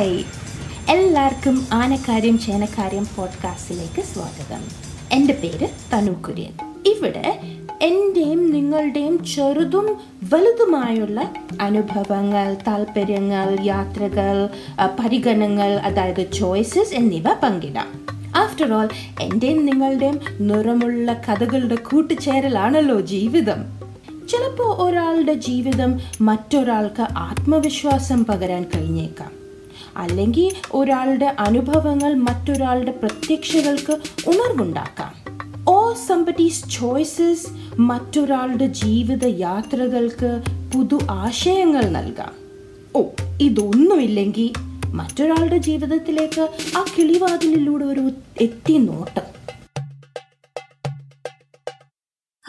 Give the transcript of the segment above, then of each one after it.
Hi എല്ലാവർക്കും ആനക്കാര്യം ചേനക്കാര്യം പോഡ്കാസ്റ്റിലേക്ക് സ്വാഗതം. എന്റെ പേര് തനു കുര്യൻ. ഇവിടെ എന്റെയും നിങ്ങളുടെയും ചെറുതും വലുതുമായുള്ള അനുഭവങ്ങൾ താല്പര്യങ്ങൾ യാത്രകൾ പരിഗണനകൾ അതായത് ചോയ്സസ് എന്നിവ പങ്കിടാം. ആഫ്റ്റർ ഓൾ എന്റെയും നിങ്ങളുടെയും നിറമുള്ള കഥകളുടെ കൂട്ടുചേരലാണല്ലോ ജീവിതം. ചിലപ്പോൾ ഒരാളുടെ ജീവിതം മറ്റൊരാൾക്ക് ആത്മവിശ്വാസം പകരാൻ കഴിഞ്ഞേക്കാം. അല്ലെങ്കിൽ ഒരാളുടെ അനുഭവങ്ങൾ മറ്റൊരാളുടെ പ്രത്യക്ഷകൾക്ക് ഉണർവുണ്ടാക്കാം. ഓ സമ്പറ്റീസ് ചോയ്സസ് മറ്റൊരാളുടെ ജീവിത യാത്രകൾക്ക് പുതു ആശയങ്ങൾ നൽകാം. ഓ ഇതൊന്നുമില്ലെങ്കിൽ മറ്റൊരാളുടെ ജീവിതത്തിലേക്ക് ആ കിളിവാതിലിലൂടെ ഒരു എത്തി നോട്ടം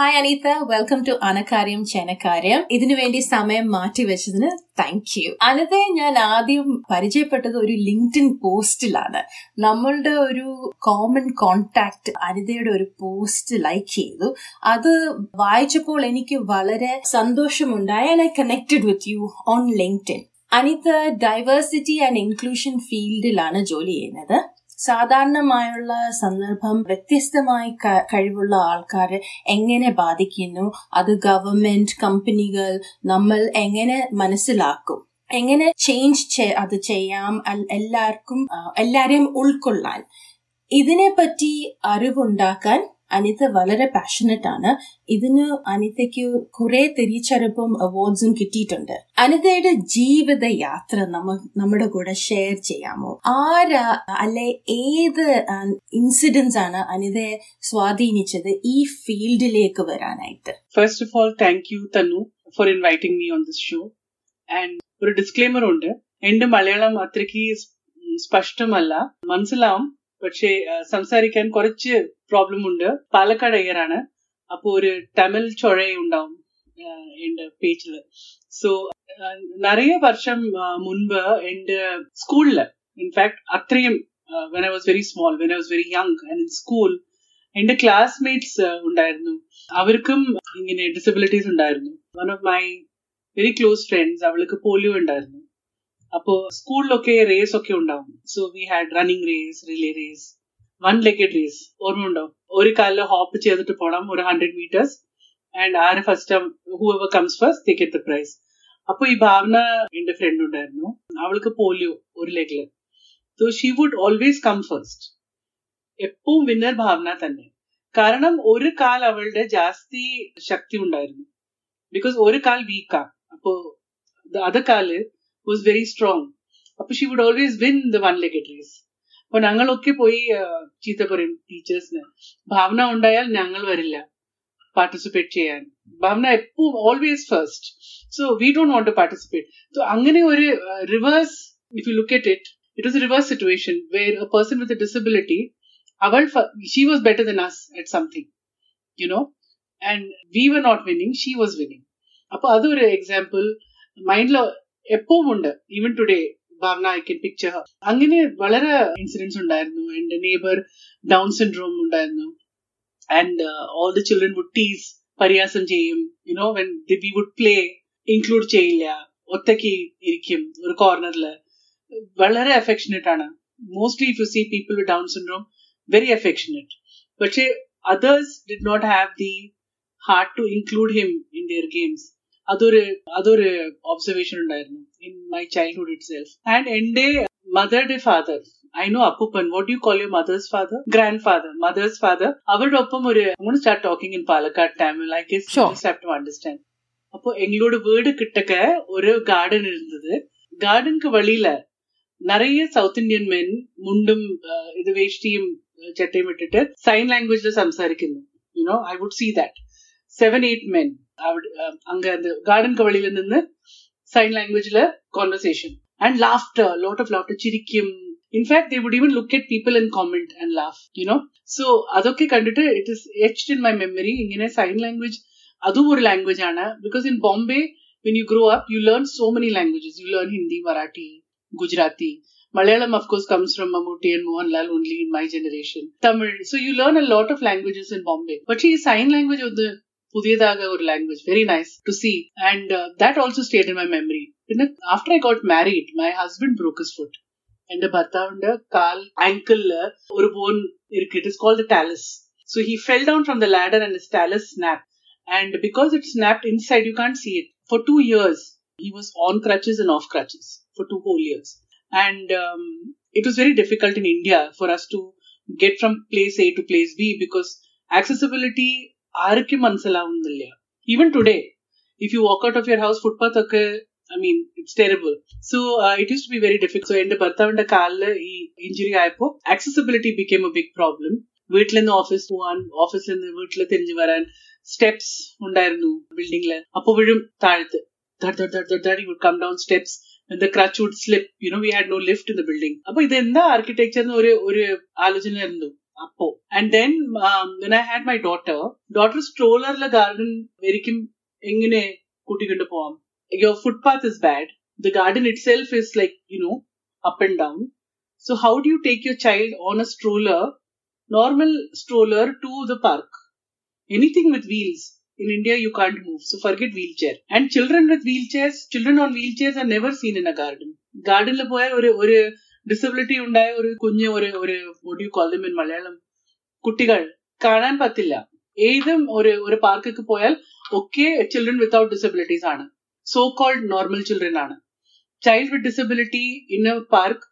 ഹായ് അനീത വെൽക്കം ടു അനക്കാര്യം ചേനക്കാര്യം ഇതിനു വേണ്ടി സമയം മാറ്റി വെച്ചതിന് താങ്ക് യു അനതയെ ഞാൻ ആദ്യം പരിചയപ്പെട്ടത് ഒരു ലിങ്ക്ഡിൻ പോസ്റ്റിലാണ്. നമ്മളുടെ ഒരു കോമൺ കോണ്ടാക്ട് അനിതയുടെ ഒരു പോസ്റ്റ് ലൈക്ക് ചെയ്തു. അത് വായിച്ചപ്പോൾ എനിക്ക് വളരെ സന്തോഷമുണ്ടായി I connected with you on LinkedIn Anitha diversity and inclusion ഫീൽഡിലാണ് ജോലി ചെയ്യുന്നത്. സാധാരണമായുള്ള സന്ദർഭം വ്യത്യസ്തമായി കഴിവുള്ള ആൾക്കാരെ എങ്ങനെ ബാധിക്കുന്നു? അത് ഗവൺമെന്റ് കമ്പനികൾ നമ്മൾ എങ്ങനെ മനസ്സിലാക്കും? എങ്ങനെ ചേഞ്ച് അത് ചെയ്യാം? എല്ലാവർക്കും എല്ലാരെയും ഉൾക്കൊള്ളാൻ. ഇതിനെപ്പറ്റി അറിവുണ്ടാക്കാൻ അനിത വളരെ പാഷനറ്റ് ആണ്. ഇതിന് അനിതയ്ക്ക് കുറെ തിരിച്ചറിവും അവാർഡ്സും കിട്ടിയിട്ടുണ്ട്. അനിതയുടെ ജീവിത യാത്ര നമ്മ നമ്മുടെ കൂടെ ഷെയർ ചെയ്യാമോ? ആരാ അല്ലെ ഏത് ഇൻസിഡൻസ് ആണ് അനിതയെ സ്വാധീനിച്ചത് ഈ ഫീൽഡിലേക്ക് വരാനായിട്ട്? First of all thank you തന്നു for inviting me on this show and ഒരു ഡിസ്ക്ലെയിമർ ഉണ്ട്. എന്റെ മലയാളം അത്രയ്ക്ക് സ്പഷ്ടമല്ല. മനസ്സിലാവും. പക്ഷേ സംസാരിക്കാൻ കുറച്ച് പ്രോബ്ലം ഉണ്ട്. പാലക്കാട് അയ്യറാണ് അപ്പൊ ഒരു തമിഴ് ചൊഴയുണ്ടാവും ആ, എന്റെ പേജിൽ. സോ നിറയെ വർഷം മുൻപ് എന്റെ സ്കൂളിൽ ഇൻഫാക്ട് അത്രയും when I was very small when I was very young and in school എന്റെ ക്ലാസ്മേറ്റ്സ് ഉണ്ടായിരുന്നു. അവർക്കും ഇങ്ങനെ ഡിസബിലിറ്റീസ് ഉണ്ടായിരുന്നു. One of my very close friends അവൾക്ക് പോളിയോ ഉണ്ടായിരുന്നു. അപ്പോ സ്കൂളിലൊക്കെ റേസ് ഒക്കെ ഉണ്ടാവും. So we had running race relay race one legged race ഓർമ്മ ഉണ്ടാവും ഒരു കാലിൽ ഹോപ്പ് ചെയ്തിട്ട് പോണം ഒരു ഹൺഡ്രഡ് മീറ്റേഴ്സ് ആൻഡ് ആര് first whoever comes first they get the prize അപ്പൊ ഈ ഭാവന എന്റെ ഫ്രണ്ട് ഉണ്ടായിരുന്നു. അവൾക്ക് പോലിയോ ഒരു ലെഗിൽ so she would always come first എപ്പോഴും വിന്നർ ഭാവന തന്നെ. കാരണം ഒരു കാൽ അവളുടെ ജാസ്തി ശക്തി ഉണ്ടായിരുന്നു. ബിക്കോസ് ഒരു കാൽ വീക്കാ അപ്പോ അത് കാൽ വാസ് വെരി സ്ട്രോങ് അപ്പൊ she would always win the one legged race അപ്പൊ ഞങ്ങളൊക്കെ പോയി ആ, ചീത്ത പറയും ടീച്ചേഴ്സിന് ഭാവന ഉണ്ടായാൽ ഞങ്ങൾ വരില്ല പാർട്ടിസിപ്പേറ്റ് ചെയ്യാൻ ഭാവന എപ്പോഴും always first so we don't want to participate so അങ്ങനെ ഒരു reverse if you look at it it was reverse situation where a person with disability അവൾ she was better than us at something you know and we were not winning she was winning അപ്പൊ അതൊരു example മൈൻഡില് എപ്പോഴും ഉണ്ട് even today Bhavana I can picture അങ്ങനെ വളരെ incidents ഉണ്ടായിരുന്നു. എന്റെ neighbour down syndrome ഉണ്ടായിരുന്നു. And all the children would tease പരിഹാസം ചെയ്യും. You know when we would play include ചെയ്യില്ല. ഒറ്റയ്ക്ക് ഇരിക്കും ഒരു കോർണറിൽ വളരെ അഫെക്ഷനേറ്റ് ആണ്. Mostly if you see people with down syndrome very affectionate പക്ഷേ others did not have the heart to include him in their games അതൊരു അതൊരു ഒബ്സർവേഷൻ ഉണ്ടായിരുന്നു. In my childhood it self and എന്റെ മദറുടെ ഫാദർ ഐ നോ അപ്പൂപ്പൻ what you call you mothers father grand father mother's father അവരുടെ ഒപ്പം ഒരു start talking in Palakkad Tamil I guess Sure. Have to understand அப்போ எங்களோட வீடு கிட்டக்க ஒரு கார்டன் இருந்தது கார்டனுக்கு வழியில நிறைய சவுத் இந்தியன் மென் മുണ്ടും uh, ഇത് വേഷ്ടിയും uh, ചട്ടയും ഇട്ടിട്ട് സൈൻ ലാംഗ്വേജിൽ സംസാരിക്കുന്നു you know I would see that seven eight men അവിടെ uh, അങ്ക sign language conversation. And laughter, a lot of laughter, chirikim. In fact, they would even look at people and comment and laugh, you know. So, അതൊക്കെ കണ്ടിട്ട് it is etched in my memory. Memory ഇങ്ങനെ sign language അതും ഒരു language ആണ് Because in Bombay, when you grow up, you learn so many languages. You learn Hindi, Marathi, Gujarati, Malayalam, of course, comes from Mammootty and Mohanlal only in my generation. Tamil. So you learn a lot of languages in Bombay. But she sign language of the പുതിയതാക ഒരു language. Very nice to see. And uh, that also stayed in my memory. പിന്നെ after I got married, my husband broke his foot. എന്റെ ഭർത്താവിന്റെ കാൽ ആങ്കിളില് ഒരു bone ഇരിക്കും it is called talus so he fell down from the ladder and talus snap and because it snapped inside you can't see it for two years he was on crutches and off crutches for two whole years and it was very difficult in India for us to get from place A to place B because accessibility ആർക്കും മനസ്സിലാവുന്നില്ല even today if you walk out of your house footpath ഒക്കെ I mean it's terrible so it use to be very difficult so എന്റെ ഭർത്താവിന്റെ കാലില് ഈ injury ആയപ്പോ accessibility became a big problem വീട്ടിൽ നിന്ന് ഓഫീസ് പോവാൻ ഓഫീസിൽ നിന്ന് വീട്ടിൽ തിരിഞ്ഞു വരാൻ സ്റ്റെപ്സ് ഉണ്ടായിരുന്നു ബിൽഡിംഗില് അപ്പോഴും താഴത്ത് thud, thud, thud, thud, thud, he would come down steps and the crutch would slip. You know, we had no lift in the building. അപ്പൊ ഇത് എന്താ ആർക്കിടെക്ചർ ഒരു ഒരു ആലോചന ആയിരുന്നു അപ്പോ and then when I had my daughter daughter സ്ട്രോളറിലെ garden വരിക്കും എങ്ങനെ കൂട്ടിക്കൊണ്ട് പോവാം your footpath is bad the garden it self is like you know up and down so how do you take your child on A stroller normal stroller to the park anything with wheels in India you can't move. So forget wheelchair. And children with wheelchairs, children on wheelchairs are never seen in a garden. ഗാർഡനിൽ പോയാൽ ഒരു ഒരു disability ഉണ്ടായ ഒരു കുഞ്ഞ് ഒരു ഒരു what you call them in Malayalam കുട്ടികൾ കാണാൻ പറ്റില്ല ഏതും ഒരു ഒരു പാർക്കൊക്കെ പോയാൽ ഒക്കെ ചിൽഡ്രൻ വിത്തൗട്ട് ഡിസബിലിറ്റീസ് ആണ് സോ കോൾഡ് നോർമൽ ചിൽഡ്രൻ ആണ് child with disability in a park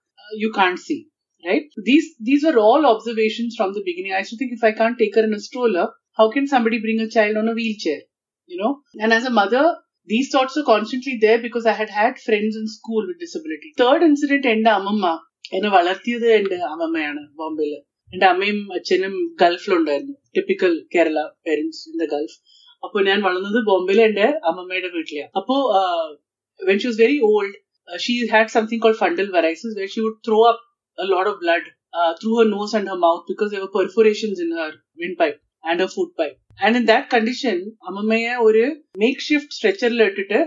you can C right these these were all observations from the beginning i used to think if i can't take her in a stroller how can somebody bring a child on a wheelchair you know and as a mother these thoughts are constantly there because i had had friends in school with disability third incident എന്റെ അമ്മമ്മ എന്നെ വളർത്തിയത് എന്റെ അമ്മമ്മയാണ് ബോംബെയില് എന്റെ അമ്മയും അച്ഛനും ഗൾഫിലുണ്ടായിരുന്നു typical Kerala parents in the Gulf അപ്പൊ ഞാൻ വളർന്നത് ബോംബെയിലെ എന്റെ അമ്മമ്മയുടെ വീട്ടിലാണ് അപ്പോ when she was very old she had something call fundal varices where she would throw up a lot of blood uh, through her nose and her mouth because there were perforations in her windpipe and her food pipe. And in that condition, അമ്മമ്മയെ ഒരു make shift സ്ട്രെച്ചറിൽ ഇട്ടിട്ട്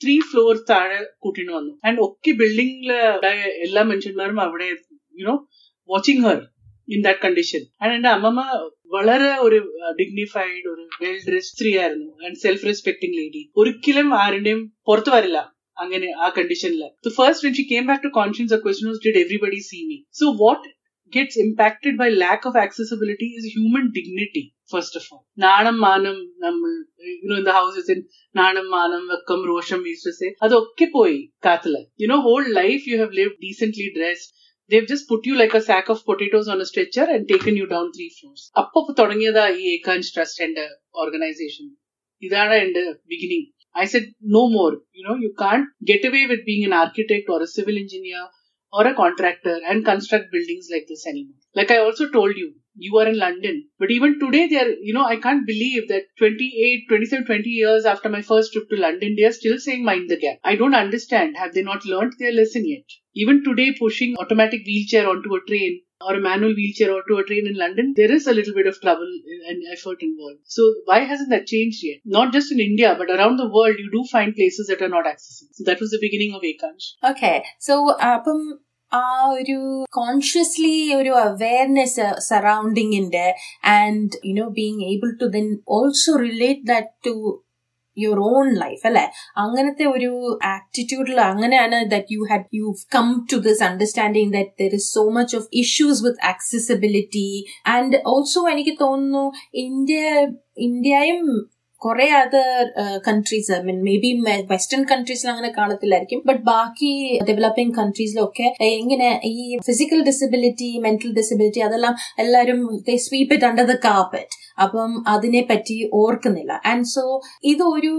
three floor താഴെ കൂട്ടിന് വന്നു and ഒക്കെ ബിൽഡിംഗില് എല്ലാ മനുഷ്യന്മാരും അവിടെ you know watching her in that condition and എന്റെ അമ്മമ്മ വളരെ ഒരു ഡിഗ്നിഫൈഡ് ഒരു വെൽ ഡ്രസ് സ്ത്രീ ആയിരുന്നു ആൻഡ് സെൽഫ് റെസ്പെക്ടിങ് ലേഡി ഒരിക്കലും ആരുടെയും പുറത്തു വരില്ല അങ്ങനെ ആ കണ്ടീഷനില് so first when Xi came back to conscience question was did everybody see me so what gets impacted by lack of accessibility is human dignity first of all നാണം മാനം നമ്മൾ you know in the houses in നാണം മാനം വെക്കം രോഷം we used to say അതൊക്കെ പോയി കാത്തില് you know whole life you have lived decently dressed they've just put you like a sack of potatoes on a stretcher and taken you down three floors അപ്പൊ തുടങ്ങിയതാ ഈ ഏകാൻഷ് trust എന്റെ organisation ഇതാണ് എന്റെ beginning I said, no more. You know, you can't get away with being an architect or a civil engineer or a contractor and construct buildings like this anymore. Like I also told you, you are in London. But even today, they are, you know, I can't believe that 28, 27, 20 years after my first trip to London, they are still saying mind the gap. I don't understand. Have they not learnt their lesson yet? Even today, pushing automatic wheelchair onto a train or a manual wheelchair onto a train in London, there is a little bit of trouble and effort involved. So why hasn't that changed yet? Not just in India, but around the world, you do find places that are not accessible. So that was the beginning of Ekansh. Okay so അപ്പം ആ ഒരു consciously ഒരു awareness സറൗണ്ടിങ്ങിന്റെ and you know being able to then also relate that to your own life അല്ലെ? അങ്ങനത്തെ ഒരു ആറ്റിറ്റ്യൂഡിൽ അങ്ങനെയാണ് that you had you come to this understanding that there is so much of issues with accessibility and also എനിക്ക് തോന്നുന്നു India ഇന്ത്യയും കുറെ other countries I mean maybe western കൺട്രീസിൽ അങ്ങനെ കാണത്തില്ലായിരിക്കും. ബട്ട് ബാക്കി ഡെവലപ്പിംഗ് കൺട്രീസിലൊക്കെ എങ്ങനെ ഈ ഫിസിക്കൽ ഡിസബിലിറ്റി മെന്റൽ ഡിസബിലിറ്റി അതെല്ലാം എല്ലാവരും sweep it under the carpet അപ്പം അതിനെ പറ്റി ഓർക്കുന്നില്ല. ആൻഡ് സോ ഇതൊരു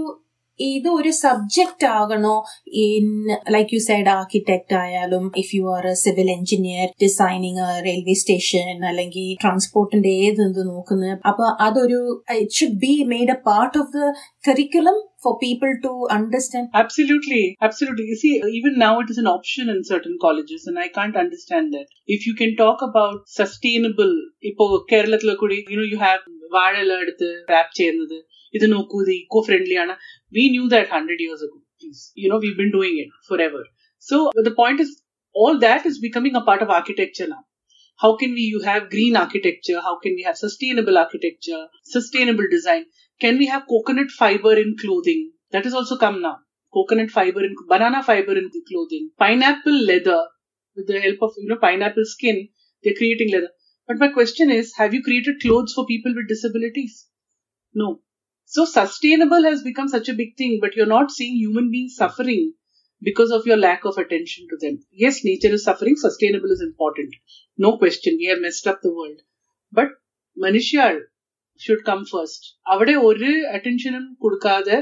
ഇത് ഒരു subject ആകണോ in like you side architect ആയാലും if you are a civil engineer designing railway station അല്ലെങ്കിൽ ട്രാൻസ്പോർട്ടിന്റെ ഏത് എന്ത് നോക്കുന്നത് അപ്പൊ അതൊരു it should be made a part of the curriculum for people to understand? Absolutely, absolutely. You see, even now it is an option in certain colleges, and I can't understand that. If you can talk about sustainable, ഇപ്പോ കേരളത്തിലെ കൂടി you know you have വാഴെല്ലാം എടുത്ത് rap ചെയ്യുന്നത് ഇത് നോക്കൂ ഇത് eco friendly ആണ് We knew that 100 years ago, please. You know, we've been doing it forever. So the point is, all that is becoming a part of architecture now. How can we have green architecture? How can we have sustainable architecture, sustainable design? Can we have coconut fiber in clothing? That has also come now. Coconut fiber and banana fiber in clothing, pineapple leather with the help of you know pineapple skin, they're creating leather. But my question is, have you created clothes for people with disabilities? No. So sustainable has become such a big thing, but you're not seeing human beings suffering because of your lack of attention to them. Yes, nature is suffering, sustainable is important. No question, we have messed up the world. But Manishyal should come first. അവിടെ ഒരു അറ്റൻഷനും കൊടുക്കാതെ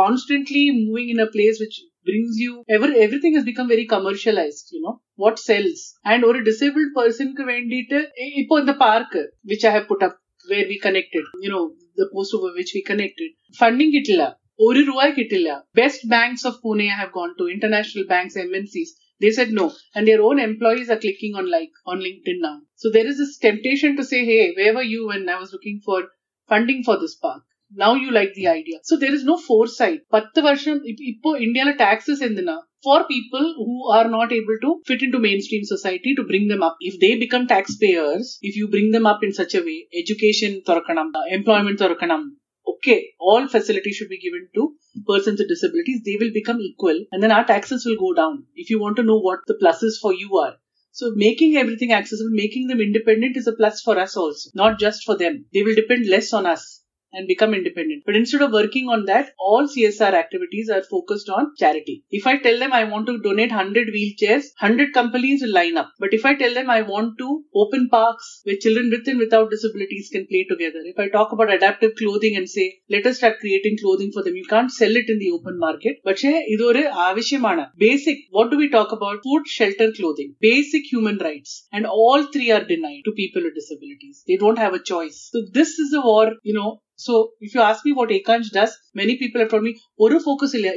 constantly moving in a place which brings you ever everything has become very commercialized you know what sells and ഒരു disabled person ക്ക് വേണ്ടിയിട്ട് ഇപ്പോ in the park which I have put up where we connected you know the post over which we connected funding കിട്ടില്ല ഒരു രൂപ കിട്ടില്ല best banks of Pune I have gone to international banks M N സീസ് they said no and their own employees are clicking on like on linkedin now so there is this temptation to say hey where were you when i was looking for funding for this park now you like the idea so there is no foresight പത്ത് വർഷം ഇപ്പോ ഇന്ത്യയിലെ taxes എന്തിനാ For people who are not able to fit into mainstream society to bring them up. If they become taxpayers, if you bring them up in such a way, education thorakanam, uh, employment okay, all facilities should be given to persons with disabilities. They will become equal and then our taxes will go down. If you want to know what the pluses for you are. So making everything accessible, making them independent is a plus for us also, not just for them. They will depend less on us and become independent. But instead of working on that, all CSR activities are focused on charity. If I tell them I want to donate 100 wheelchairs, 100 companies will line up. But if I tell them I want to open parks where children with and without disabilities can play together, if I talk about adaptive clothing and say, let us start creating clothing for them, you can't sell it in the open market. പക്ഷേ ഇതൊരു ആവശ്യമാണ് basic what do we talk about food shelter clothing basic human rights and all three are denied to people with disabilities they don't have a choice so this is a war you know so if you ask me what Ekansh does, many people have told me, Oru focus illa.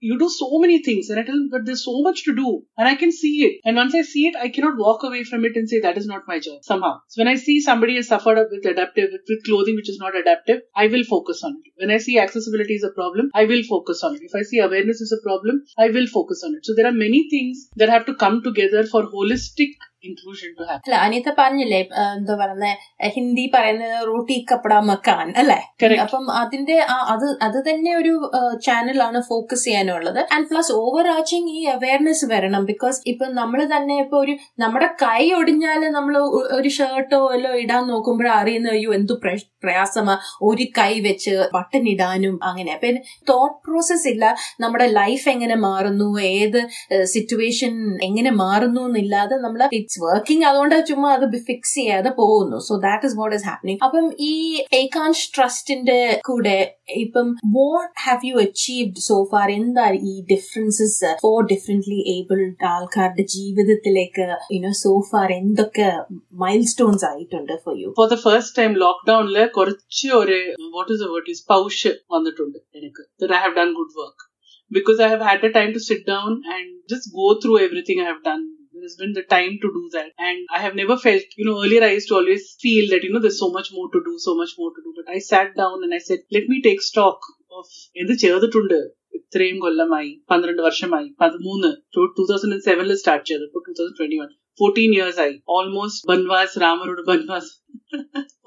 You do so many things. And I tell them, but there's so much to do. And I can see it. And once I see it, I cannot walk away from it and say that is not my job somehow. So when I see somebody has suffered with adaptive, with clothing which is not adaptive, I will focus on it. When I see accessibility is a problem, I will focus on it. If I see awareness is a problem, I will focus on it. So there are many things that have to come together for holistic inclusion to happen അല്ല അനിത പറഞ്ഞില്ലേ എന്താ പറയുന്നത് ഹിന്ദി പറയുന്നത് റോട്ടി കപ്പട മക്കാൻ അല്ലെ? അപ്പം അതിന്റെ അത് അത് തന്നെ ഒരു ചാനലാണ് ഫോക്കസ് ചെയ്യാനുള്ളത്. ആൻഡ് പ്ലസ് ഓവർ ആച്ചിങ് ഈ അവയർനെസ് വരണം ബിക്കോസ് ഇപ്പൊ നമ്മൾ തന്നെ ഇപ്പൊ ഒരു നമ്മുടെ കൈ ഒടിഞ്ഞാൽ നമ്മൾ ഒരു ഷർട്ടോ വല്ലോ ഇടാൻ നോക്കുമ്പോൾ അറിയുന്ന അയ്യോ എന്ത് പ്രയാസമാ. ഒരു കൈ വെച്ച് ബട്ടൺ ഇടാനും അങ്ങനെ. അപ്പൊ തോട്ട് പ്രോസസ് ഇല്ല. നമ്മുടെ ലൈഫ് എങ്ങനെ മാറുന്നു? ഏത് സിറ്റുവേഷൻ എങ്ങനെ മാറുന്നു എന്നില്ലാതെ നമ്മൾ ഇറ്റ്സ് വർക്കിംഗ് അതുകൊണ്ട് ചുമ്മാ അത് ഫിക്സ് ചെയ്യാതെ പോകുന്നു. So that is what is happening അപ്പം ഈ ഏകാൻഷ് ട്രസ്റ്റിന്റെ കൂടെ ഇപ്പം what have you achieved so far എന്താ ഈ ഡിഫറൻസസ് ഫോർ ഡിഫറെന്റ്ലി ഏബിൾഡ് ആൾക്കാരുടെ ജീവിതത്തിലേക്ക് യുനോ സോ ഫാർ എന്തൊക്കെ മൈൽ സ്റ്റോൺസ് ആയിട്ടുണ്ട് for you for the first time ലോക്ക്ഡൌണിൽ കുറച്ച് ഒരു വാട്ട് ഇസ് വേർഡ് ഇസ് പൗഷ് വന്നിട്ടുണ്ട് എനിക്ക്. I have done good work because I have had the time to sit down and just go through everything I have done. There has been the time to do that. And I have never felt, you know, earlier I used to always feel that, you know, there's so much more to do, so much more to do. But I sat down and I said, let me take stock of എന്ത് ചെയ്തിട്ടുണ്ട് ഇത്രയും കൊല്ലമായി പന്ത്രണ്ട് വർഷമായി പതിമൂന്ന് two thousand സെവനിൽ start ചെയ്തത് ഇപ്പോൾ two thousand twenty one fourteen years ആയി ഓൾമോസ്റ്റ് ബൻവാസ് രാമരോട് ബൻവാസ്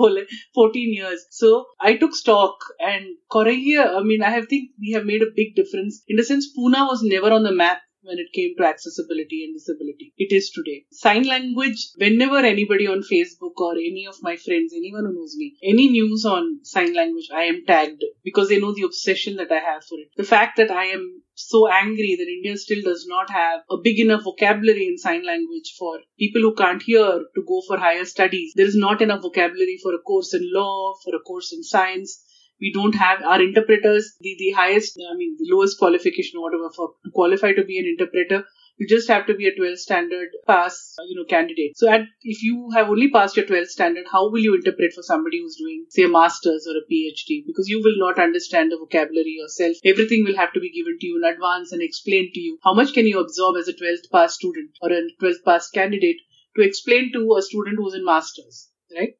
പോലെ fourteen years so I took stock and കുറെ I mean I have think we have made A big difference in the sense Pune was never on the map when it came to accessibility and disability. It is today. Sign language, whenever anybody on Facebook or any of my friends, anyone who knows me, any news on sign language, I am tagged because they know the obsession that I have for it. The fact that I am so angry that India still does not have a big enough vocabulary in sign language for people who can't hear to go for higher studies. There is not enough vocabulary for a course in law, for a course in science. We don't have our interpreters, the, the highest, I mean, the lowest qualification, whatever, for to qualify to be an interpreter. You just have to be a 12 standard pass, uh, you know, candidate. So at, if you have only passed your 12 standard, how will you interpret for somebody who's doing, say, a master's or a PhD? Because you will not understand the vocabulary yourself. Everything will have to be given to you in advance and explained to you. How much can you absorb as a 12th pass student or a 12th pass candidate to explain to a student who's in master's, right?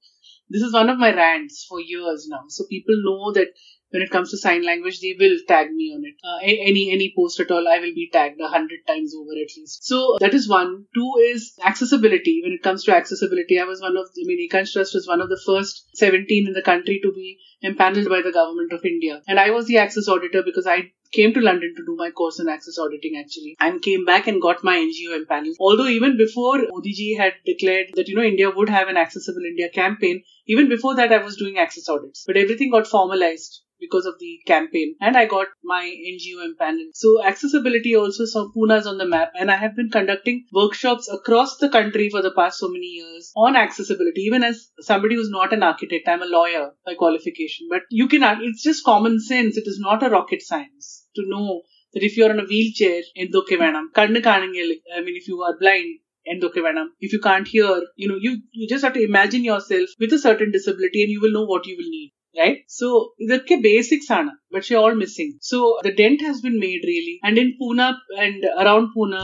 This is one of my rants for years now. So people know that when it comes to sign language, they will tag me on it. Uh, any any post at all, I will be tagged a hundred times over at least. So that is one. Two is accessibility. When it comes to accessibility, I was one of. I mean, Ekansh Trust was one of the first 17 in the country to be empaneled by the government of India, and I was the access auditor because I came to London to do my course in access auditing actually and came back and got my NGO panel. Although even before ji had declared that, you know, India would have an accessible India campaign, even before that I was doing access audits. But everything got formalized because of the campaign and I got my NGO panel. So accessibility also saw Pune is on the map and I have been conducting workshops across the country for the past so many years on accessibility. Even as somebody who's not an architect, I'm a lawyer by qualification, but you can, it's just common sense. It is not a rocket science to know that if you're on a wheelchair, എന്തൊക്കെ വേണം കണ്ണ് കാണെങ്കിൽ I mean, if you are blind, എന്തൊക്കെ വേണം if you can't hear you know you you just have to imagine yourself with a certain disability and you will know what you will need right so ഇതൊക്കെ basics ആണ് but you're all missing so the dent has been made really and in Pune and around Pune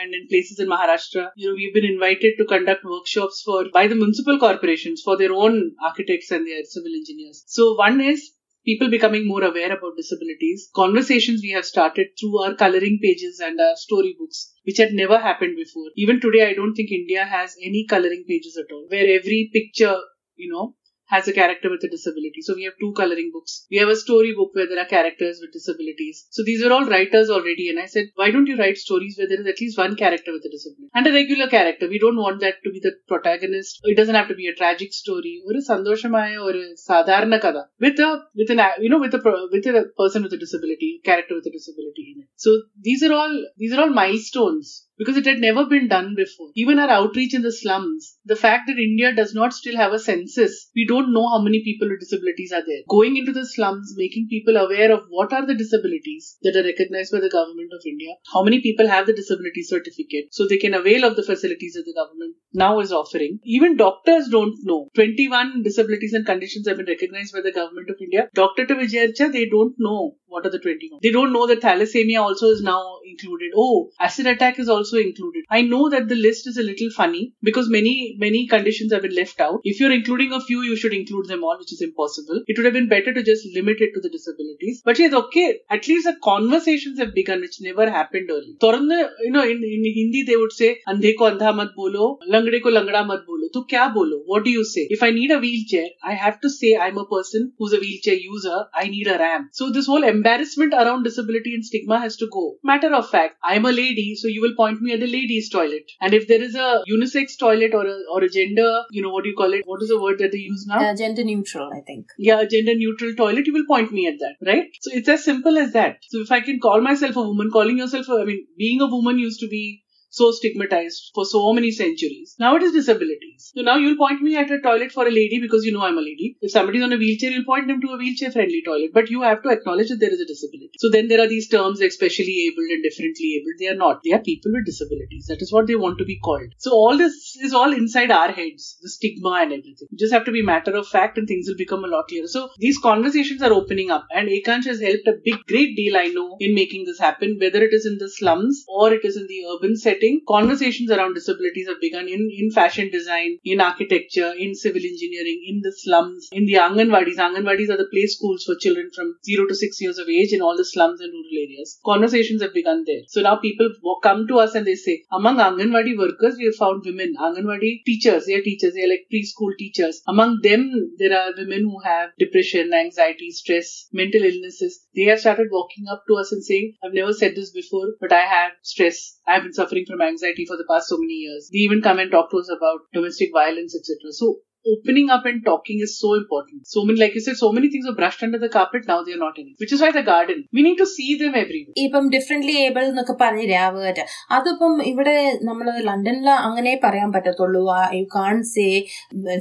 and in places in Maharashtra, you know, we've been invited to conduct workshops for by the municipal corporations for their own architects and their civil engineers. So one is people becoming more aware about disabilities. Conversations we have started through our coloring pages and our storybooks, which had never happened before. Even today, I don't think India has any coloring pages at all, where every picture, you know, has a character with a disability. So we have two coloring books. We have a story book where there are characters with disabilities. So these are all writers already. And I said, why don't you write stories where there is at least one character with a disability and a regular character? We don't want that to be the protagonist. It doesn't have to be a tragic story or a sandoshamaya or a sadharana kada with a with an you know with a with a person with a disability, character with a disability in it. So these are all these are all milestones because it had never been done before. Even our outreach in the slums, the fact that India does not still have a census, we don't know how many people with disabilities are there. Going into the slums, making people aware of what are the disabilities that are recognized by the government of India, how many people have the disability certificate, so they can avail of the facilities that the government now is offering. Even doctors don't know. 21 disabilities and conditions have been recognized by the government of India. Dr. Vijayarcha, they don't know what are the 21. They don't know that thalassemia also is now included. Oh, acid attack is also included. I know that the list is a little funny because many, many conditions have been left out. If you're including a few, you should include them all, which is impossible. It would have been better to just limit it to the disabilities. But yes, okay, at least the conversations have begun, which never happened earlier. You know, in, in Hindi they would say, andhe ko andha mat bolo, langde ko langda mat bolo. To kya bolo? What do you say? If I need a wheelchair, I have to say I'm a person who's a wheelchair user. I need a ramp. So this whole embarrassment around disability and stigma has to go. Matter of fact, I'm a lady, so you will point me at the ladies' toilet. And if there is a unisex toilet or a, or a gender, you know, what do you call it? What is the word that they use now? Uh, gender neutral, I think. Yeah, a gender neutral toilet, you will point me at that, right? So it's as simple as that. So if I can call myself a woman, calling yourself, a, I mean, being a woman used to be so stigmatized for so many centuries. Now it is disabilities. So now you'll point me at a toilet for a lady because you know I'm a lady. If somebody's on a wheelchair, you'll point them to a wheelchair friendly toilet. But you have to acknowledge that there is a disability. So then there are these terms like specially abled and differently abled. They are not. They are people with disabilities. That is what they want to be called. So all this is all inside our heads, the stigma and everything. You just have to be matter of fact and things will become a lot clearer. So these conversations are opening up and Ekansh has helped a big, great deal, I know, in making this happen, whether it is in the slums or it is in the urban setting. Conversations around disabilities have begun in, in fashion design, in architecture, in civil engineering, in the slums, in the Anganwadis. Anganwadis are the play schools for children from 0 to 6 years of age in all the slums and rural areas. Conversations have begun there. So now people come to us and they say, among Anganwadi workers, we have found women. Anganwadi teachers, they are teachers, they are like preschool teachers. Among them, there are women who have depression, anxiety, stress, mental illnesses. They have started walking up to us and saying, I've never said this before, but I have stress. I've been suffering from anxiety for the past so many years. They even come and talk to us about domestic violence, etc. So opening up and talking is so important. So many, like you said, so many things were brushed under the carpet. Now they are not in it. Which is why the garden. We need to see them everywhere. ഇപ്പം differently able എന്നൊക്കെ പറഞ്ഞില്ലേ ആ word അതിപ്പം ഇവിടെ നമ്മൾ ലണ്ടനിൽ അങ്ങനെ പറയാൻ പറ്റത്തുള്ളൂ you can say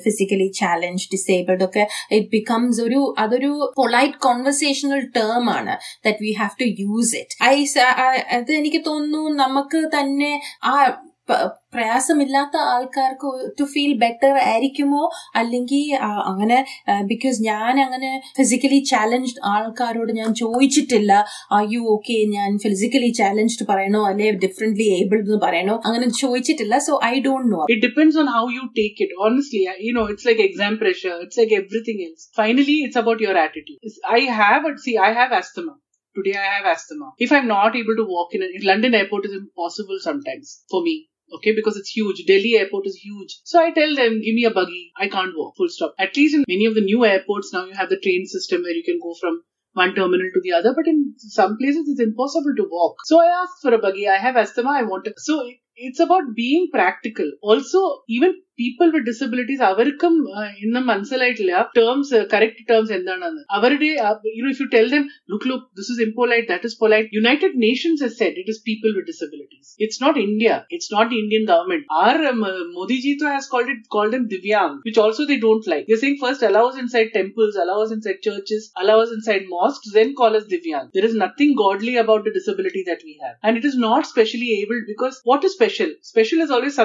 physically challenge disabled ഒക്കെ ഇറ്റ് ബിക്കംസ് ഒരു അതൊരു പൊളൈറ്റ് കോൺവെർസേഷണൽ ടേം ആണ് that we have to use it I അത് എനിക്ക് തോന്നുന്നു നമുക്ക് തന്നെ ആ പ്രയാസമില്ലാത്ത ആൾക്കാർക്ക് ടു ഫീൽ ബെറ്റർ ആയിരിക്കുമോ? അല്ലെങ്കിൽ അങ്ങനെ ബിക്കോസ് ഞാൻ അങ്ങനെ ഫിസിക്കലി ചാലഞ്ച്ഡ് ആൾക്കാരോട് ഞാൻ ചോദിച്ചിട്ടില്ല. അയ്യോ ഓക്കെ ഞാൻ ഫിസിക്കലി ചാലഞ്ച്ഡ് പറയണോ? അല്ലെ ഡിഫറെന്റ്ലി ഏബിൾഡ് എന്ന് പറയണോ? അങ്ങനെ ചോദിച്ചിട്ടില്ല. So I don't know it depends on how you take it honestly you know it's like exam pressure it's like everything else finally it's about your attitude I have see I have asthma today I have asthma. If I not not to to walk in London airport is impossible sometimes for me Okay, because it's huge. Delhi airport is huge. So I tell them, give me a buggy. I can't walk. Full stop. At least in many of the new airports now, you have the train system where you can go from one terminal to the other, but in some places it's impossible to walk. So I asked for a buggy. I have asthma. I want to. So it's about being practical. Also, even people with disabilities അവർക്കും uh, ഇന്നും മനസ്സിലായിട്ടില്ല terms correct terms എന്താണെന്ന് അവരുടെ you know if you tell them look look this is ഇംപോലൈറ്റ് that is polite United Nations has said it is people with disabilities it's not india it's not the indian government our um, uh, modi ji too has called it called them divyang which also they don't like they're saying first allow us inside temples allow us inside churches allow us inside mosques then call us divyang there is nothing godly about the disability that we have and it is not specially abled because what is special special is always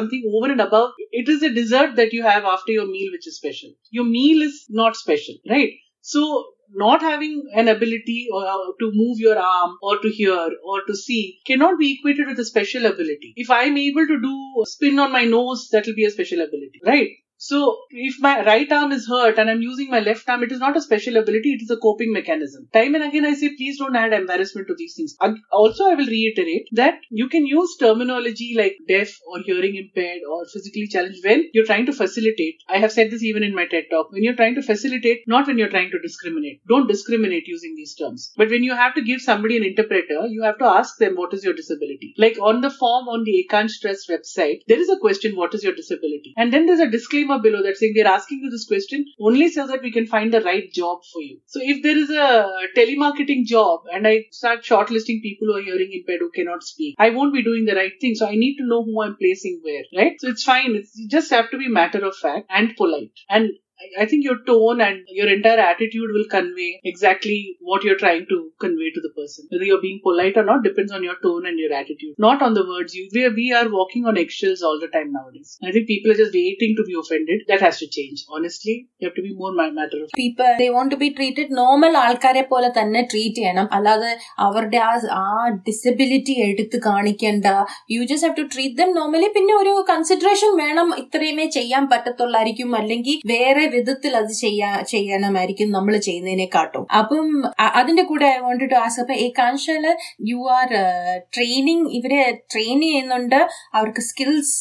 dessert that you have after your meal which is special your meal is not special right so not having an ability or, uh, to move your arm or to hear or to see cannot be equated with a special ability. If I'm able to do a spin on my nose, that will be a special ability, right? So if my right arm is hurt and I'm using my left arm, it is not a special ability, it is a coping mechanism. Time and again I say, please don't add embarrassment to these things. Also, I will reiterate that you can use terminology like deaf or hearing impaired or physically challenged when you're trying to facilitate. I have said this even in my TED talk. When you're trying to facilitate, not when you're trying to discriminate. Don't discriminate using these terms. But when you have to give somebody an interpreter, you have to ask them what is your disability. Like on the form on the Ekansh Trust website, there is a question, what is your disability? And then there's a disclaimer below that saying they're asking you this question only so that we can find the right job for you. So if there is a telemarketing job and I start shortlisting people who are hearing impaired who cannot speak, I won't be doing the right thing. So I need to know who I'm placing where, right? So it's fine. It's, just have to be matter of fact and polite. And I- I think your tone and your entire attitude will convey exactly what you're trying to convey to the person. Whether you're being polite or not depends on your tone and your attitude, not on the words you. We are, we are walking on eggshells all the time nowadays. I think people are just waiting to be offended. That has to change. Honestly, you have to be more ma- matter of. People they want to be treated normal ആൾക്കാരെ പോലെ തന്നെ treat ചെയ്യണം അല്ലാതെ അവരുടെ ആ ആ disability എടുത്ത് കാണിക്കേണ്ട you just have to treat them normally പിന്നെ ഒരു കൺസിഡറേഷൻ വേണം ഇത്രയുമേ ചെയ്യാൻ പറ്റത്തുള്ളായിരിക്കും അല്ലെങ്കിൽ വേറെ വിധത്തിൽ അത് ചെയ്യാ ചെയ്യണമായിരിക്കും നമ്മൾ ചെയ്യുന്നതിനെക്കാട്ടും. അപ്പം അതിന്റെ കൂടെ ഐ വോണ്ട് ടു ആസ് അപ്പൊ ഈ കാണിച്ചാൽ യു ആർ ട്രെയിനിങ് ഇവരെ ട്രെയിൻ ചെയ്യുന്നുണ്ട് അവർക്ക് സ്കിൽസ്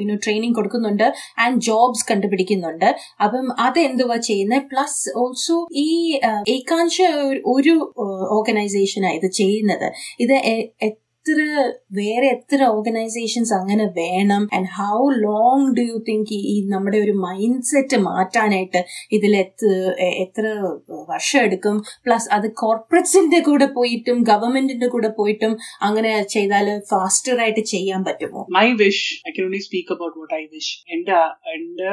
യുനോ ട്രെയിനിങ് കൊടുക്കുന്നുണ്ട് ആൻഡ് ജോബ്സ് കണ്ടുപിടിക്കുന്നുണ്ട്. അപ്പം അത് എന്തുവാ ചെയ്യുന്നത് പ്ലസ് ഓൾസോ ഈ ഏകാംശ ഒരു ഓർഗനൈസേഷനാണ് ഇത് ചെയ്യുന്നത്. ഇത് എത്ര വേറെ എത്ര ഓർഗനൈസേഷൻസ് അങ്ങനെ വേണം? And how long do you think ഈ നമ്മുടെ ഒരു മൈൻഡ് സെറ്റ് മാറ്റാനായിട്ട് ഇതിൽ എത്ര വർഷം എടുക്കും? പ്ലസ് അത് കോർപ്പറേറ്റ്സിന്റെ കൂടെ പോയിട്ടും ഗവൺമെന്റിന്റെ കൂടെ പോയിട്ടും അങ്ങനെ ചെയ്താൽ ഫാസ്റ്റർ ആയിട്ട് ചെയ്യാൻ പറ്റുമോ? My wish I can only speak about what I wish എന്റെ എന്റെ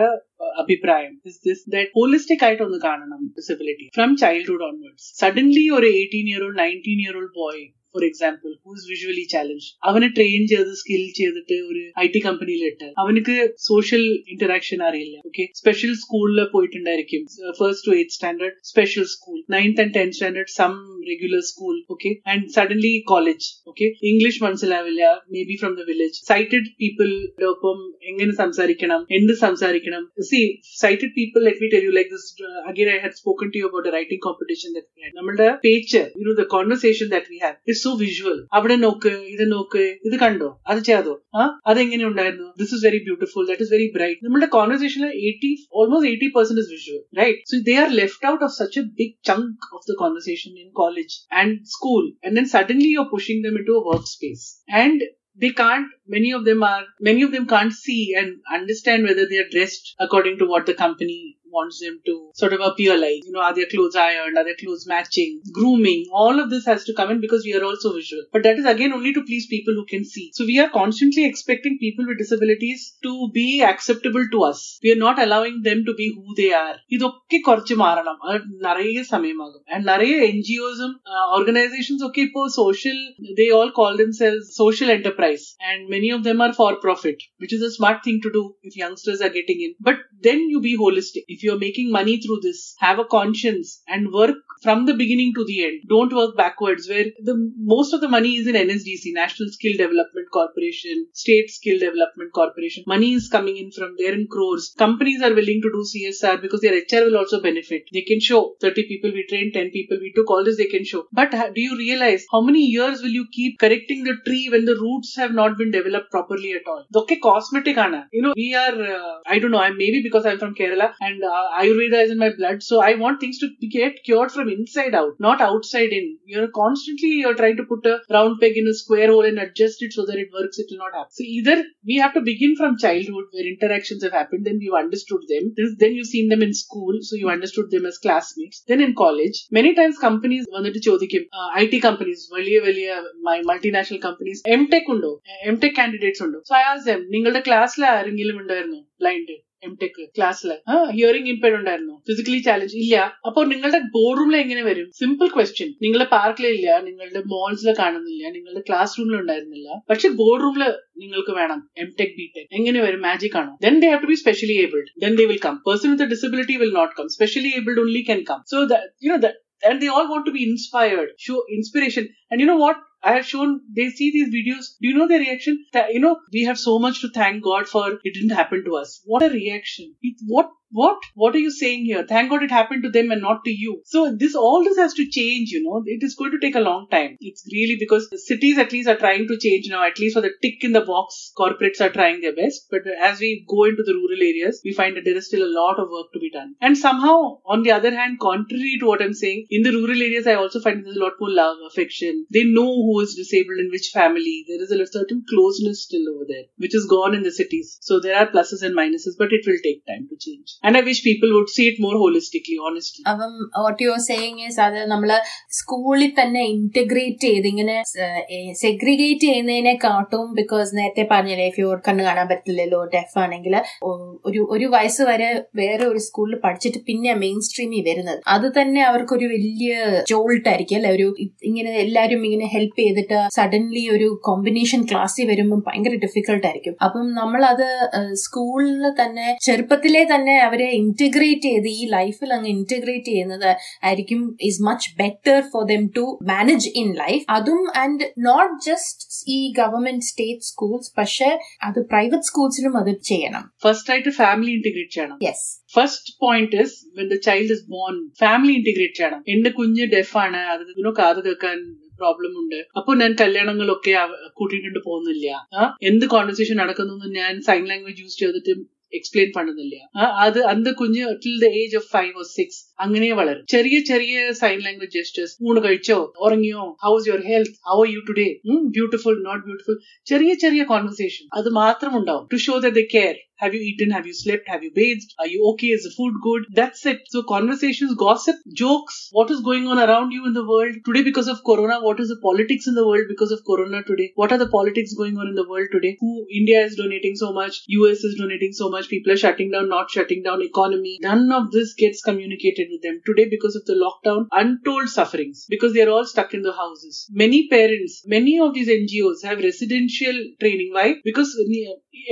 അഭിപ്രായം ദിസ് ദാറ്റ് ഹോളിസ്റ്റിക് ആയിട്ട് ഒന്ന് കാണണം disability from childhood onwards suddenly ഒരു eighteen year old nineteen year old boy four example whose visually challenge അവനെ ട്രെയിൻ ചെയ്ത് skill ചെയ്തിട്ട് ഒരു ഐ ടി കമ്പനിയിൽ ഇട്ട് അവനക്ക് സോഷ്യൽ ഇന്ററാക്ഷൻ അറിയില്ല ഓക്കെ സ്പെഷ്യൽ സ്കൂളിൽ പോയിട്ടുണ്ടായിരിക്കും first to eighth standard special school ninth and tenth standard some regular school okay and suddenly college okay English മനസ്സിലാവില്ല maybe from the village സൈറ്റഡ് people ഒപ്പം എങ്ങനെ സംസാരിക്കണം എന്ത് സംസാരിക്കണം see sighted people let me tell you like this again I had spoken to you about writing competition നമ്മുടെ പേച്ച് you know the conversation that we have is so visual അവിടെ നോക്ക് ഇത് നോക്ക് ഇത് കണ്ടോ അത് ചെയ്തോ ആ അതെങ്ങനെ ഉണ്ടായിരുന്നു this is very beautiful that is very bright നമ്മുടെ കോൺവെർസേഷനിൽ eighty almost eighty percent is visual right so they are left out of such a big chunk of the conversation in college and school and then suddenly you are pushing them in to work space and they can't many of them are many of them can't see and understand whether they are dressed according to what the company wants them to sort of appear like you know are their clothes ironed are their clothes matching grooming all of this has to come in because we are also visual but that is again only to please people who can see so we are constantly expecting people with disabilities to be acceptable to us we are not allowing them to be who they are ഇതൊക്കെ കുറച്ച് മാറണം അത് നിറയെ സമയമാകും and നിറയെ N G ഒസും organisations ഒക്കെ ഇപ്പോൾ social they all call themselves social enterprise and many of them are for profit which is a smart thing to do if youngsters are getting in but then you be holistic. if you're making money through this, have a conscience and work from the beginning to the end. Don't work backwards where the most of the money is in NSDC, National Skill Development Corporation, State Skill Development Corporation. Money is coming in from there in crores. Companies are willing to do CSR because their HR will also benefit. They can show 30 people we trained, 10 people we took, all this they can show. But do you realize how many years will you keep correcting the tree when the roots have not been developed properly at all? Okay, cosmetic ana. You know, we are, uh, I don't know, maybe because I'm from Kerala and uh, Ayurveda is in my blood. So I want things to be get cured from from inside out, not outside in. You're constantly you're trying to put a round peg in a square hole and adjust it so that it works. It will not happen. So either we have to begin from childhood where interactions have happened, then we've understood them. Then then you've seen them in school, so you understood them as classmates. Then in college, many times companies വന്നിട്ട് ചോദിക്കും I T companies വലിയ വലിയ multinational companies M tech ഉണ്ടോ M tech candidates ഉണ്ടോ so as M നിങ്ങളുടെ ക്ലാസ്സിൽ ആരെങ്കിലും ഉണ്ടായിരുന്നോ ബ്ലൈൻഡ് എം ടെക് ക്ലാസ്സിൽ ഹിയറിംഗ് ഇംപേർഡ് ഉണ്ടായിരുന്നു. ഫിസിക്കലി ചാലഞ്ച് ഇല്ല. അപ്പോൾ നിങ്ങളുടെ ബോർഡ് റൂമിൽ എങ്ങനെ വരും? സിമ്പിൾ ക്വസ്റ്റ്യൻ നിങ്ങളുടെ പാർക്കിലില്ല നിങ്ങളുടെ മോൾസിൽ കാണുന്നില്ല നിങ്ങളുടെ ക്ലാസ് റൂമിൽ ഉണ്ടായിരുന്നില്ല. പക്ഷെ ബോർഡ് റൂമിൽ നിങ്ങൾക്ക് വേണം എം ടെക് ബി ടെക് എങ്ങനെ വരും? മാജിക് ആണോ? Then they have to be specially abled then they will come person with disability will not come specially abled only can come so you know and they all want to be inspired, show inspiration. And you know what? I have shown, they see these videos. Do you know their reaction? That, you know, we have so much to thank God for it didn't happen to us. What a reaction. It, what, what, what are you saying here? Thank God it happened to them and not to you. So this, all this has to change, you know. It is going to take a long time. It's really because cities at least are trying to change now, at least for the tick in the box, corporates are trying their best. But as we go into the rural areas, we find that there is still a lot of work to be done. And somehow, on the other hand, contrary to what I'm saying, in the rural areas, I also find there's a lot more love, affection. They know who is disabled in which family. There is a certain closeness still over there, which is gone in the cities. So there are pluses and minuses, but it will take time to change. And I wish people would see it more holistically, honestly. അപ്പം what you are saying is അത് നമ്മൾ സ്കൂളിൽ തന്നെ integrate ചെയ്ത് ഇങ്ങനെ segregate ചെയ്യുന്നതിനെ കാട്ടും because നേരത്തെ പറഞ്ഞില്ലേ ഇഫ് യു കണ്ണു കാണാൻ പറ്റില്ലല്ലോ ഡെഫ് ആണെങ്കിൽ ഒരു ഒരു വയസ്സ് വരെ വേറെ ഒരു സ്കൂളിൽ പഠിച്ചിട്ട് പിന്നെ മെയിൻ സ്ട്രീമിൽ വരുന്നത്. അത് തന്നെ അവർക്കൊരു വലിയ ജോൾട്ട് ആയിരിക്കും അല്ലെ? ഒരു ഇങ്ങനെ എല്ലാവരും ഇങ്ങനെ ഹെൽപ്പ് ചെയ്തിട്ട് സഡൻലി ഒരു കോമ്പിനേഷൻ ക്ലാസ്സിൽ വരുമ്പോൾ ഭയങ്കര ഡിഫിക്കൽട്ട് ആയിരിക്കും. അപ്പം നമ്മളത് സ്കൂളിൽ തന്നെ ചെറുപ്പത്തിലെ തന്നെ അവരെ ഇന്റഗ്രേറ്റ് ചെയ്ത് ഈ ലൈഫിൽ അങ്ങ് ഇന്റഗ്രേറ്റ് ചെയ്യുന്നത് ആയിരിക്കും is much better for them to manage in life അതും ആൻഡ് നോട്ട് ജസ്റ്റ് ഈ ഗവൺമെന്റ് സ്റ്റേറ്റ് സ്കൂൾസ് പക്ഷെ അത് പ്രൈവറ്റ് സ്കൂൾസിലും അത് ചെയ്യണം. ഫസ്റ്റ് ആയിട്ട് ഫാമിലി ഇന്റഗ്രേറ്റ് ചെയ്യണം. Yes first point is when the child is born family integrate ചെയ്യണം. എന്റെ കുഞ്ഞ് ഡെഫ് ആണ് ഇതിനോ കാത് കേൾക്കാൻ പ്രോബ്ലം ഉണ്ട്. അപ്പൊ ഞാൻ കല്യാണങ്ങളൊക്കെ കൂട്ടിയിട്ടുണ്ട് പോകുന്നില്ല. എന്ത് കോൺവെർസേഷൻ നടക്കുന്നു ഞാൻ സൈൻ ലാംഗ്വേജ് യൂസ് ചെയ്തിട്ട് എക്സ്പ്ലെയിൻ പണ്ടുന്നില്ല ആ, അത് അന്ത് കുഞ്ഞ് till the age of five or six അങ്ങനെ വളരും ചെറിയ ചെറിയ സൈൻ ലാംഗ്വേജ് ജസ്റ്റേഴ്സ് ഊണ് കഴിച്ചോ ഉറങ്ങിയോ how's your health how are you today beautiful not beautiful ചെറിയ ചെറിയ കോൺവെർസേഷൻ അത് മാത്രം ഉണ്ടാവും to show the care Have you eaten? Have you slept? Have you bathed? Are you okay? Is the food good? That's it. So conversations, gossip, jokes, what is going on around you in the world today because of Corona? What is the politics in the world because of Corona today? What are the politics going on in the world today? Who India is donating so much? US is donating so much. People are shutting down, not shutting down economy. None of this gets communicated with them today because of the lockdown. Untold sufferings because they are all stuck in the houses. Many parents, many of these NGOs have residential training. Why? Because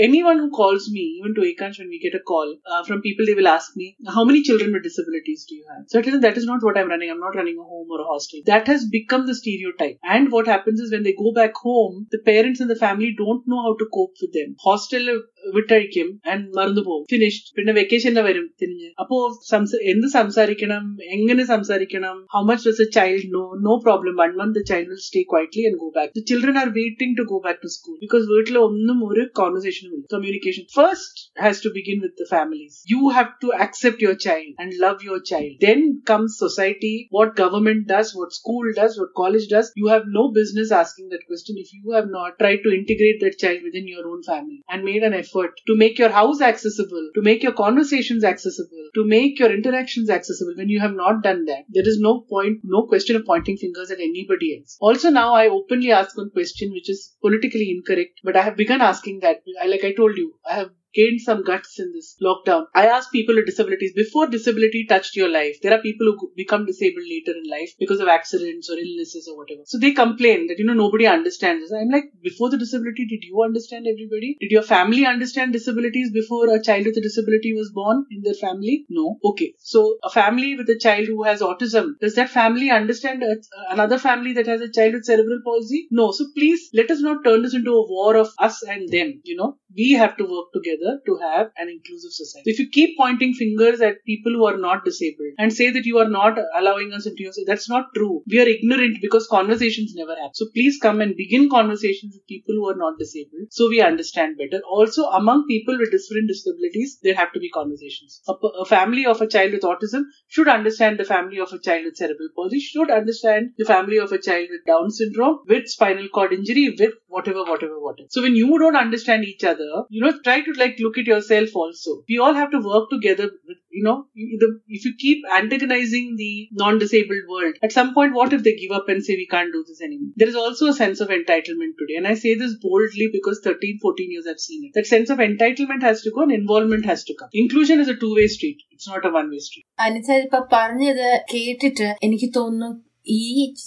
anyone who calls me, even to Ekansh, when we get a call uh, from people, they will ask me, How many children with disabilities do you have? Them, that is not what I'm running. I'm not running a home or a hostel. That has become the stereotype. And what happens is when they go back home, the parents and the family don't know how to cope with them. Hostel വിട്ടഴിക്കും and മറന്നു പോകും finished പിന്നെ വെക്കേഷനിൽ വരും തിരിഞ്ഞ് അപ്പോ സംസ- എന്ത് സംസാരിക്കണം എങ്ങനെ സംസാരിക്കണം how much does a child know no problem one month child will stay quietly and go back the children are waiting to go back to school because വീട്ടിൽ ഒന്നും ഒരു കോൺവെർസേഷനും ഇല്ല communication first has to begin with the families you have to accept your child and love your child. Then comes society, what government does, what school does, what college does. You have no business asking that question if you have not tried to integrate that child within your own family and made an effort to make your house accessible, to make your conversations accessible, to make your interactions accessible. When you have not done that, there is no point, no question of pointing fingers at anybody else. Also, now I openly ask one question which is politically incorrect, but I have begun asking that. I, like I told you, I have gained some guts in this lockdown. I asked people with disabilities before disability touched your life. There are people who become disabled later in life because of accidents or illnesses or whatever. So they complain that, you know, nobody understands this. I'm like, before the disability, did you understand everybody? Did your family understand disabilities before a child with a disability was born in their family? No. Okay. So a family with a child who has autism, does that family understand another family that has a child with cerebral palsy? No. So please let us not turn this into a war of us and them. You know, we have to work together together to have an inclusive society. So if you keep pointing fingers at people who are not disabled and say that you are not allowing us into your society, that's not true. We are ignorant because conversations never happen. So please come and begin conversations with people who are not disabled so we understand better. Also, among people with different disabilities, there have to be conversations. A, a family of a child with autism should understand the family of a child with cerebral palsy, should understand the family of a child with Down syndrome, with spinal cord injury, with whatever, whatever, whatever. So when you don't understand each other, you know, try to like look at yourself also. We all have to work together with, you know, if you keep antagonizing the non-disabled world, at some point, what if they give up and say we can't do this anymore? There is also a sense of entitlement today. And I say this boldly because 13, 14 years I've seen it. That sense of entitlement has to go and involvement has to come. Inclusion is a two-way street. It's not a one-way street. Anita ഇപ്പൊ പറഞ്ഞത് കേട്ടിട്ട് എനിക്ക് തോന്നുന്നു ഈ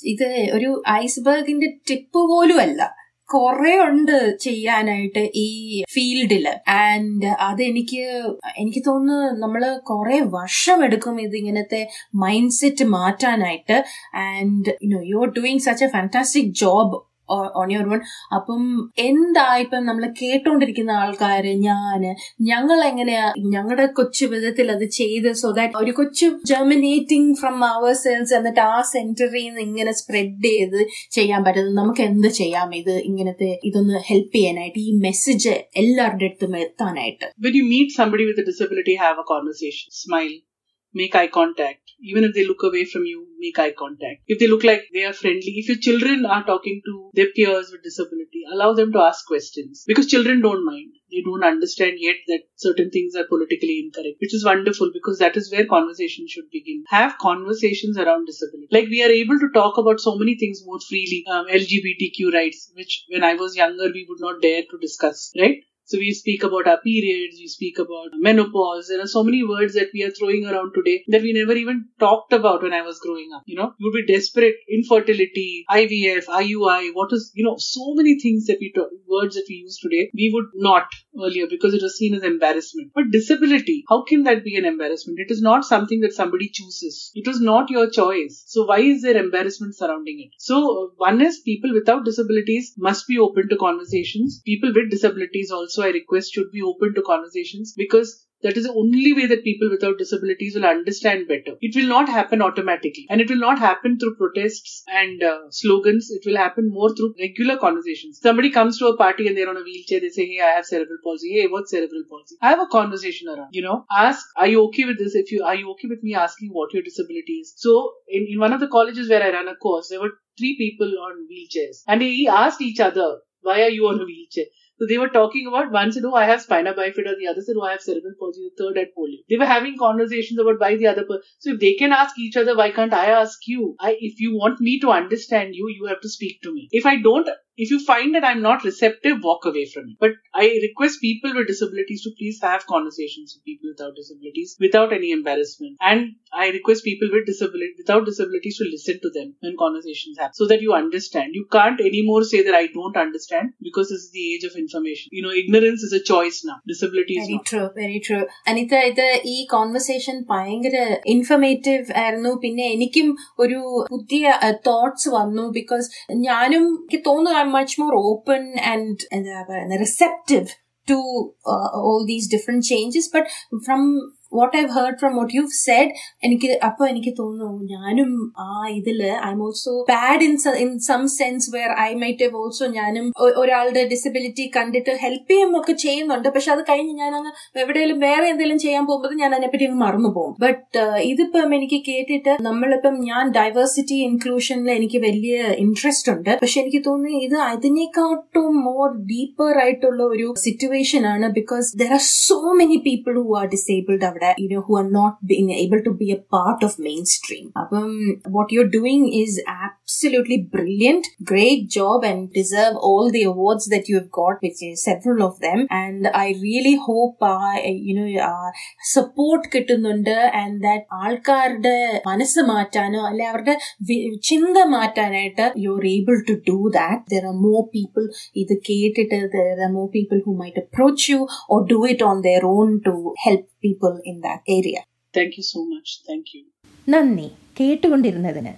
ഇത് ഒരു ഐസ്ബർഗിന്റെ tip പോലും അല്ല കുറെ ഉണ്ട് ചെയ്യാനായിട്ട് ഈ ഫീൽഡിൽ. ആൻഡ് അതെനിക്ക് എനിക്ക് തോന്നുന്നു നമ്മൾ കുറെ വർഷം എടുക്കും ഇത് ഇങ്ങനത്തെ മൈൻഡ് സെറ്റ് മാറ്റാനായിട്ട്. And you know you are doing such a fantastic job on your own അപ്പം എന്താ ഇപ്പം നമ്മൾ കേട്ടോണ്ടിരിക്കുന്ന ആൾക്കാര് ഞാൻ ഞങ്ങൾ എങ്ങനെയാ ഞങ്ങളുടെ കൊച്ചു വിധത്തിൽ അത് ചെയ്ത് സോ ദാറ്റ് ഒരു കൊച്ചു ജെർമിനേറ്റിംഗ് ഫ്രം അവർ സെൽസ് എന്നിട്ട് ആ സെന്ററിൽ നിന്ന് ഇങ്ങനെ സ്പ്രെഡ് ചെയ്ത് ചെയ്യാൻ പറ്റുന്നത്. നമുക്ക് എന്ത് ചെയ്യാം ഇത് ഇങ്ങനത്തെ ഇതൊന്ന് ഹെൽപ്പ് ചെയ്യാനായിട്ട് ഈ മെസ്സേജ് എല്ലാവരുടെ അടുത്തും എത്താനായിട്ട്. Disability, have a conversation, smile, make eye contact. Even if they look away from you, make eye contact. If they look like they are friendly, if your children are talking to their peers with disability, allow them to ask questions because children don't mind. They don't understand yet that certain things are politically incorrect, which is wonderful because that is where conversation should begin. Have conversations around disability. Like we are able to talk about so many things more freely. Um, LGBTQ rights, which when I was younger we would not dare to discuss, right? So we speak about our periods, we speak about menopause. There are so many words that we are throwing around today that we never even talked about when I was growing up. You know, you would be desperate, infertility, IVF, IUI, what is, you know, so many things that we talk, words that we use today, we would not earlier because it was seen as embarrassment. But disability, how can that be an embarrassment? It is not something that somebody chooses. It was not your choice. So why is there embarrassment surrounding it? So uh, one is people without disabilities must be open to conversations. People with disabilities also I request should be open to conversations because that is the only way that people without disabilities will understand better. It will not happen automatically and it will not happen through protests and uh, slogans. It will happen more through regular conversations. Somebody comes to a party and they're on a wheelchair. They say, Hey, I have cerebral palsy. Hey, what's cerebral palsy? I have a conversation around, you know, ask, are you okay with this? If you, are you okay with me asking what your disability is? So in, in one of the colleges where I ran a course, there were three people on wheelchairs and they asked each other, why are you on a wheelchair? So they were talking about one said, Oh, I have spina bifida, the other said, Oh, I have cerebral palsy, the third had polio. They were having conversations about why the other person. So if they can ask each other, why can't I ask you? I, if you want me to understand you, you have to speak to me. If I don't, if you find that I'm not receptive, walk away from me. But I request people with disabilities to please have conversations with people without disabilities without any embarrassment. And I request people with disability without disabilities to listen to them when conversations happen so that you understand. You can't anymore say that I don't understand because this is the age of information. You know, ignorance is a choice now. Disability is very not. True very true Anitha ഇത് ഈ conversation ഭയങ്കര informative ആയിരുന്നു പിന്നെ എനിക്കും ഒരു പുതിയ thoughts വന്നു because ഞാനും എനിക്ക് much more open and, and, uh, and receptive to uh, all these different changes. But from what I've heard from what you said എനിക്ക് അപ്പൊ എനിക്ക് തോന്നുന്നു ഞാനും ആ ഇതിൽ I am also bad in in some sense where I might have also ഞാനും ഒരാളുടെ disability കണ്ടിട്ട് ഹെൽപ്പ് ചെയ്യും ഒക്കെ ചെയ്യുന്നുണ്ട്. പക്ഷെ അത് കഴിഞ്ഞ് ഞാൻ അങ്ങ് എവിടെയെങ്കിലും വേറെ എന്തെങ്കിലും ചെയ്യാൻ പോകുമ്പോൾ ഞാൻ അതിനെപ്പറ്റി അങ്ങ് മറന്നു പോകും. ബട്ട് ഇതിപ്പം എനിക്ക് കേട്ടിട്ട് നമ്മളിപ്പം ഞാൻ ഡൈവേഴ്സിറ്റി ഇൻക്ലൂഷനിൽ എനിക്ക് വലിയ ഇൻട്രസ്റ്റ് ഉണ്ട്. പക്ഷെ എനിക്ക് തോന്നുന്നു ഇത് അതിനേക്കാട്ടും മോർ ഡീപ്പർ ആയിട്ടുള്ള ഒരു സിറ്റുവേഷൻ ആണ് because there are so many people who are disabled അവിടെ. You know who are not being able to be a part of main stream അപ്പം what you are doing is absolutely brilliant great job and deserve all the awards that you have got which is several of them and i really hope uh, you know uh, support കിട്ടുന്നുണ്ട് and that ആൾക്കാരുടെ മനസ്സ് മാറ്റാനോ അല്ലെ അവരുടെ V- ചിന്ത മാറ്റാനായിട്ട് you are able to do that there are more people ഇത് കേട്ടിട്ട് there are more people who might approach U or do it on their own to help people in that area Thank you so much. Thank you. നന്ദി കേട്ടുകൊണ്ടിരുന്നതിന്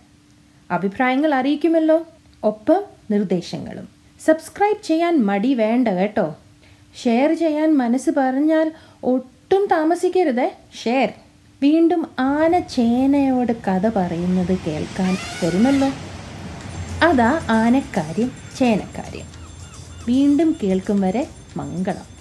അഭിപ്രായങ്ങൾ അറിയിക്കുമല്ലോ. ഒപ്പം നിർദ്ദേശങ്ങളും. Subscribe ചെയ്യാൻ മടി വേണ്ട കേട്ടോ. ഷെയർ ചെയ്യാൻ മനസ്സ് പറഞ്ഞാൽ ഒട്ടും താമസിക്കരുത്. ഷെയർ വീണ്ടും ആന ചേനയോട് കഥ പറയുന്നത് കേൾക്കാൻ വരുമല്ലോ. അതാ ആനക്കാര്യം ചേനക്കാര്യം. വീണ്ടും കേൾക്കും വരെ മംഗളം.